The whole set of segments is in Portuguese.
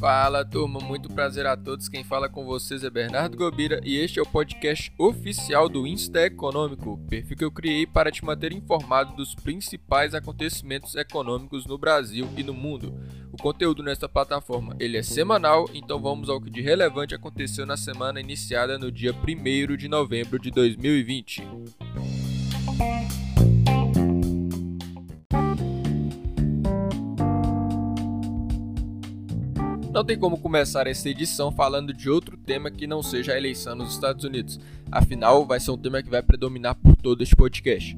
Fala turma, muito prazer a todos. Quem fala com vocês é Bernardo Gobira e este é o podcast oficial do Insta Econômico, perfil que eu criei para te manter informado dos principais acontecimentos econômicos no Brasil e no mundo. O conteúdo nesta plataforma ele é semanal, então vamos ao que de relevante aconteceu na semana iniciada no dia 1 de novembro de 2020. Tem como começar essa edição falando de outro tema que não seja a eleição nos Estados Unidos. Afinal, vai ser um tema que vai predominar por todo este podcast.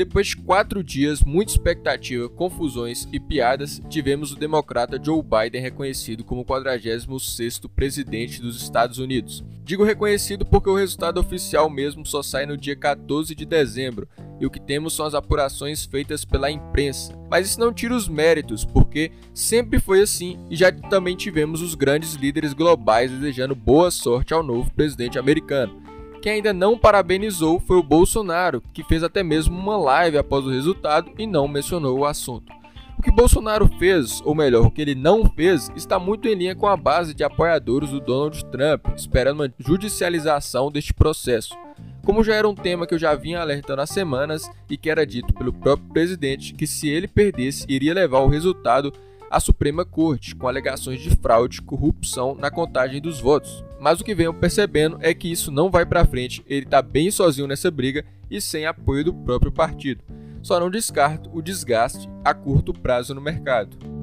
Depois de quatro dias, muita expectativa, confusões e piadas, tivemos o democrata Joe Biden reconhecido como o 46º presidente dos Estados Unidos. Digo reconhecido porque o resultado oficial mesmo só sai no dia 14 de dezembro, e o que temos são as apurações feitas pela imprensa. Mas isso não tira os méritos, porque sempre foi assim e já também tivemos os grandes líderes globais desejando boa sorte ao novo presidente americano. Quem ainda não parabenizou foi o Bolsonaro, que fez até mesmo uma live após o resultado e não mencionou o assunto. O que Bolsonaro fez, ou melhor, o que ele não fez, está muito em linha com a base de apoiadores do Donald Trump, esperando uma judicialização deste processo. Como já era um tema que eu já vinha alertando há semanas e que era dito pelo próprio presidente que se ele perdesse iria levar o resultado à Suprema Corte, com alegações de fraude e corrupção na contagem dos votos. Mas o que venho percebendo é que isso não vai para frente, ele está bem sozinho nessa briga e sem apoio do próprio partido. Só não descarto o desgaste a curto prazo no mercado.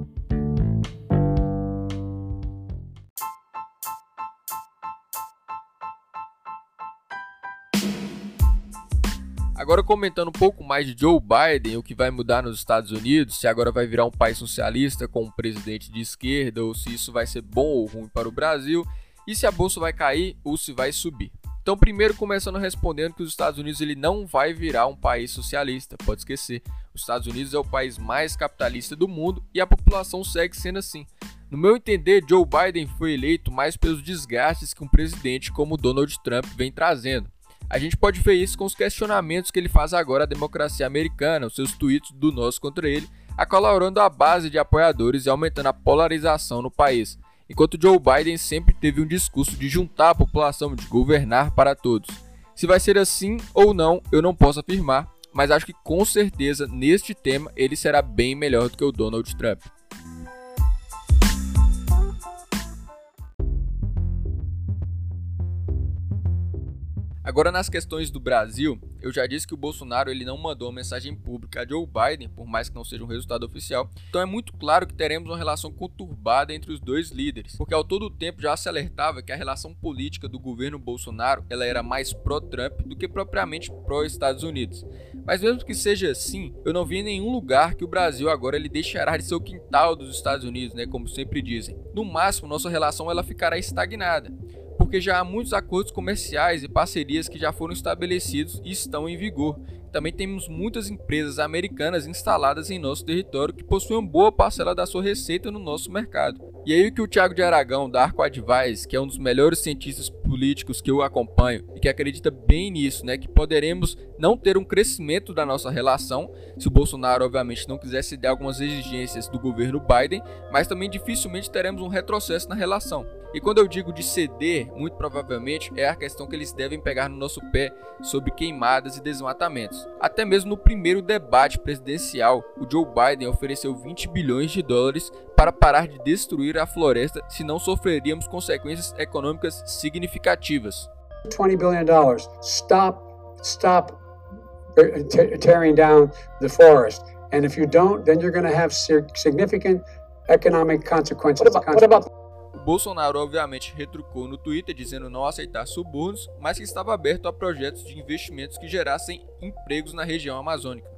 Agora comentando um pouco mais de Joe Biden, o que vai mudar nos Estados Unidos, se agora vai virar um país socialista com um presidente de esquerda, ou se isso vai ser bom ou ruim para o Brasil, e se a bolsa vai cair ou se vai subir. Então, primeiro começando respondendo que os Estados Unidos ele não vai virar um país socialista, pode esquecer. Os Estados Unidos é o país mais capitalista do mundo e a população segue sendo assim. No meu entender, Joe Biden foi eleito mais pelos desgastes que um presidente como Donald Trump vem trazendo. A gente pode ver isso com os questionamentos que ele faz agora à democracia americana, os seus tweets do nós contra ele, acalorando a base de apoiadores e aumentando a polarização no país. Enquanto Joe Biden sempre teve um discurso de juntar a população, de governar para todos. Se vai ser assim ou não, eu não posso afirmar, mas acho que com certeza neste tema ele será bem melhor do que o Donald Trump. Agora nas questões do Brasil, eu já disse que o Bolsonaro ele não mandou uma mensagem pública a Joe Biden, por mais que não seja um resultado oficial. Então é muito claro que teremos uma relação conturbada entre os dois líderes, porque ao todo tempo já se alertava que a relação política do governo Bolsonaro ela era mais pró-Trump do que propriamente pró-Estados Unidos. Mas mesmo que seja assim, eu não vi em nenhum lugar que o Brasil agora ele deixará de ser o quintal dos Estados Unidos, né, como sempre dizem. No máximo, nossa relação ela ficará estagnada porque já há muitos acordos comerciais e parcerias que já foram estabelecidos e estão em vigor. Também temos muitas empresas americanas instaladas em nosso território que possuem boa parcela da sua receita no nosso mercado. E aí o que o Thiago de Aragão, da Arco Advice, que é um dos melhores cientistas políticos que eu acompanho e que acredita bem nisso, né, que poderemos não ter um crescimento da nossa relação, se o Bolsonaro obviamente não quiser ceder algumas exigências do governo Biden, mas também dificilmente teremos um retrocesso na relação. E quando eu digo de ceder, muito provavelmente é a questão que eles devem pegar no nosso pé sobre queimadas e desmatamentos. Até mesmo no primeiro debate presidencial, o Joe Biden ofereceu 20 bilhões de dólares para parar de destruir a floresta, senão sofreríamos consequências econômicas significativas. 20 billion dollars. Stop stop uh, tearing down the forest. And if you don't, then you're going to have significant economic consequences. What about, what about Bolsonaro obviamente retrucou no Twitter dizendo não aceitar subornos, mas que estava aberto a projetos de investimentos que gerassem empregos na região amazônica.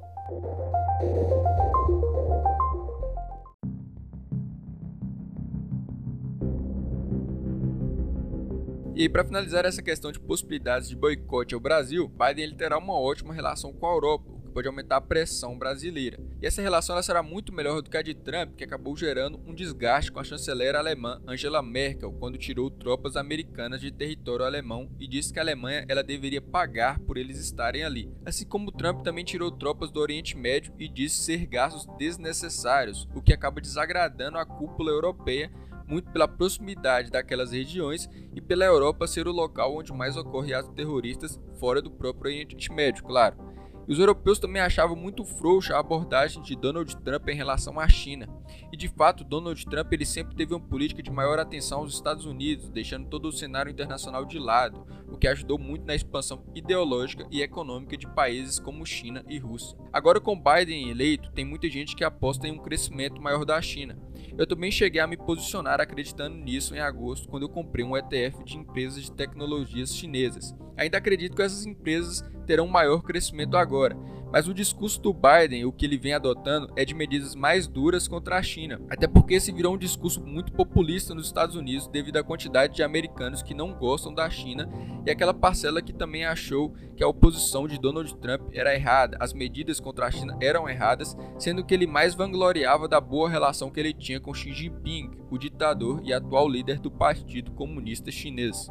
E para finalizar essa questão de possibilidades de boicote ao Brasil, Biden ele terá uma ótima relação com a Europa, que pode aumentar a pressão brasileira. E essa relação ela será muito melhor do que a de Trump, que acabou gerando um desgaste com a chanceler alemã Angela Merkel quando tirou tropas americanas de território alemão e disse que a Alemanha ela deveria pagar por eles estarem ali. Assim como Trump também tirou tropas do Oriente Médio e disse ser gastos desnecessários, o que acaba desagradando a cúpula europeia muito pela proximidade daquelas regiões e pela Europa ser o local onde mais ocorre atos terroristas fora do próprio Oriente Médio, claro. E os europeus também achavam muito frouxa a abordagem de Donald Trump em relação à China. E de fato, Donald Trump ele sempre teve uma política de maior atenção aos Estados Unidos, deixando todo o cenário internacional de lado, o que ajudou muito na expansão ideológica e econômica de países como China e Rússia. Agora, com Biden eleito, tem muita gente que aposta em um crescimento maior da China. Eu também cheguei a me posicionar acreditando nisso em agosto, quando eu comprei um ETF de empresas de tecnologias chinesas. Ainda acredito que essas empresas terão maior crescimento agora, mas o discurso do Biden, o que ele vem adotando, é de medidas mais duras contra a China. Até porque esse virou um discurso muito populista nos Estados Unidos devido à quantidade de americanos que não gostam da China e aquela parcela que também achou que a oposição de Donald Trump era errada, as medidas contra a China eram erradas, sendo que ele mais vangloriava da boa relação que ele tinha com Xi Jinping, o ditador e atual líder do Partido Comunista Chinês.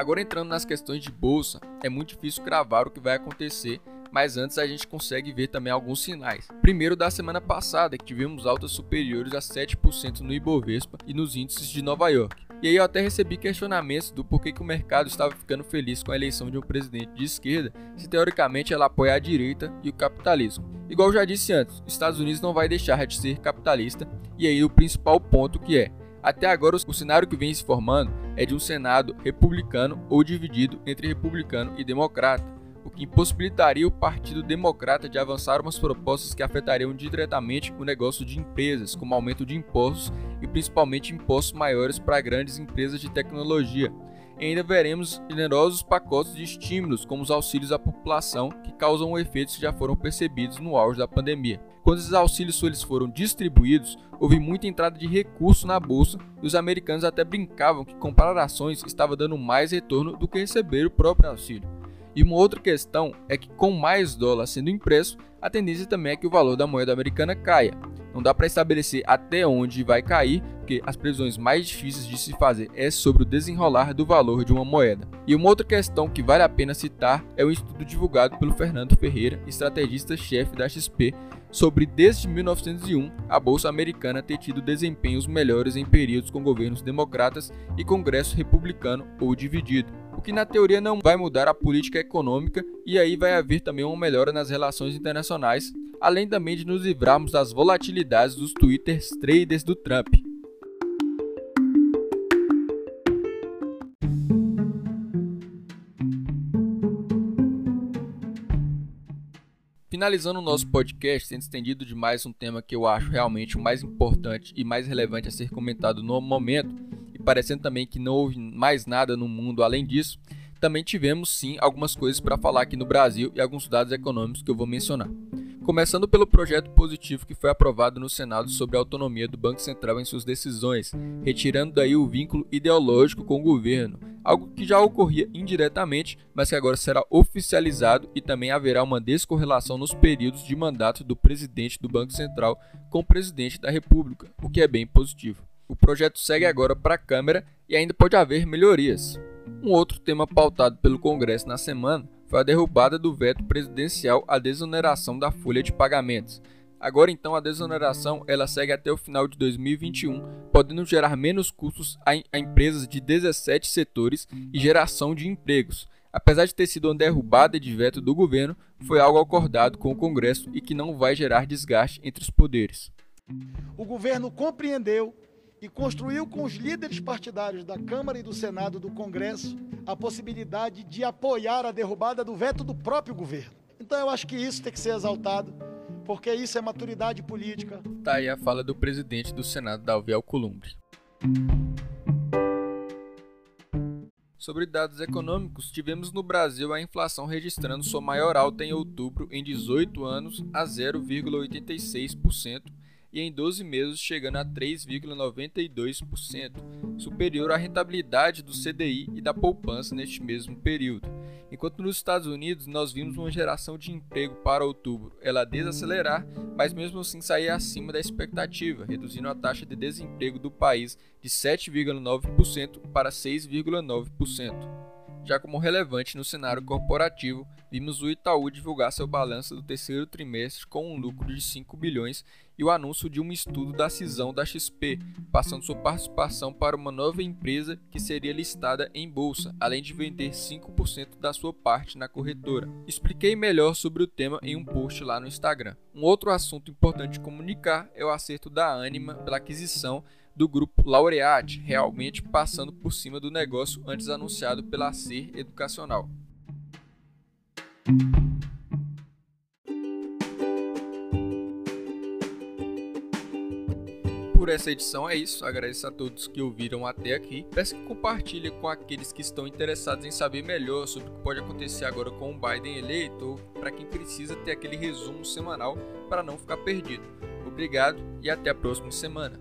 Agora entrando nas questões de bolsa, é muito difícil cravar o que vai acontecer, mas antes a gente consegue ver também alguns sinais. Primeiro da semana passada, que tivemos altas superiores a 7% no Ibovespa e nos índices de Nova York. E aí eu até recebi questionamentos do porquê que o mercado estava ficando feliz com a eleição de um presidente de esquerda, se teoricamente ela apoia a direita e o capitalismo. Igual já disse antes, os Estados Unidos não vai deixar de ser capitalista, e aí o principal ponto que é, até agora, o cenário que vem se formando é de um Senado republicano ou dividido entre republicano e democrata, o que impossibilitaria o Partido Democrata de avançar umas propostas que afetariam diretamente o negócio de empresas, como aumento de impostos e principalmente impostos maiores para grandes empresas de tecnologia. E ainda veremos generosos pacotes de estímulos, como os auxílios à população, que causam efeitos que já foram percebidos no auge da pandemia. Quando esses auxílios eles foram distribuídos, houve muita entrada de recurso na bolsa e os americanos até brincavam que comprar ações estava dando mais retorno do que receber o próprio auxílio. E uma outra questão é que com mais dólar sendo impresso, a tendência também é que o valor da moeda americana caia. Não dá para estabelecer até onde vai cair, porque as previsões mais difíceis de se fazer é sobre o desenrolar do valor de uma moeda. E uma outra questão que vale a pena citar é o estudo divulgado pelo Fernando Ferreira, estrategista-chefe da XP, sobre desde 1901 a bolsa americana ter tido desempenhos melhores em períodos com governos democratas e congresso republicano ou dividido o que na teoria não vai mudar a política econômica e aí vai haver também uma melhora nas relações internacionais, além também de nos livrarmos das volatilidades dos twitters traders do Trump. Finalizando o nosso podcast, sendo estendido demais um tema que eu acho realmente o mais importante e mais relevante a ser comentado no momento, e parecendo também que não houve mais nada no mundo além disso, também tivemos sim algumas coisas para falar aqui no Brasil e alguns dados econômicos que eu vou mencionar. Começando pelo projeto positivo que foi aprovado no Senado sobre a autonomia do Banco Central em suas decisões, retirando daí o vínculo ideológico com o governo, algo que já ocorria indiretamente, mas que agora será oficializado e também haverá uma descorrelação nos períodos de mandato do presidente do Banco Central com o presidente da República, o que é bem positivo. O projeto segue agora para a Câmara e ainda pode haver melhorias. Um outro tema pautado pelo Congresso na semana foi a derrubada do veto presidencial à desoneração da folha de pagamentos. Agora então a desoneração ela segue até o final de 2021, podendo gerar menos custos a, empresas de 17 setores e geração de empregos. Apesar de ter sido uma derrubada de veto do governo, foi algo acordado com o Congresso e que não vai gerar desgaste entre os poderes. O governo compreendeu e construiu com os líderes partidários da Câmara e do Senado do Congresso a possibilidade de apoiar a derrubada do veto do próprio governo. Então eu acho que isso tem que ser exaltado, porque isso é maturidade política. Tá aí a fala do presidente do Senado, Davi Alcolumbre. Sobre dados econômicos, tivemos no Brasil a inflação registrando sua maior alta em outubro em 18 anos a 0,86%, e em 12 meses chegando a 3,92%, superior à rentabilidade do CDI e da poupança neste mesmo período. Enquanto nos Estados Unidos nós vimos uma geração de emprego para outubro ela desacelerar, mas mesmo assim sair acima da expectativa, reduzindo a taxa de desemprego do país de 7,9% para 6,9%. Já como relevante no cenário corporativo, vimos o Itaú divulgar seu balanço do terceiro trimestre com um lucro de 5 bilhões e o anúncio de um estudo da cisão da XP, passando sua participação para uma nova empresa que seria listada em bolsa, além de vender 5% da sua parte na corretora. Expliquei melhor sobre o tema em um post lá no Instagram. Um outro assunto importante comunicar é o acerto da Anima pela aquisição do grupo Laureate, realmente passando por cima do negócio antes anunciado pela Ser Educacional. Por essa edição é isso, agradeço a todos que ouviram até aqui. Peço que compartilhem com aqueles que estão interessados em saber melhor sobre o que pode acontecer agora com o Biden eleito para quem precisa ter aquele resumo semanal para não ficar perdido. Obrigado e até a próxima semana.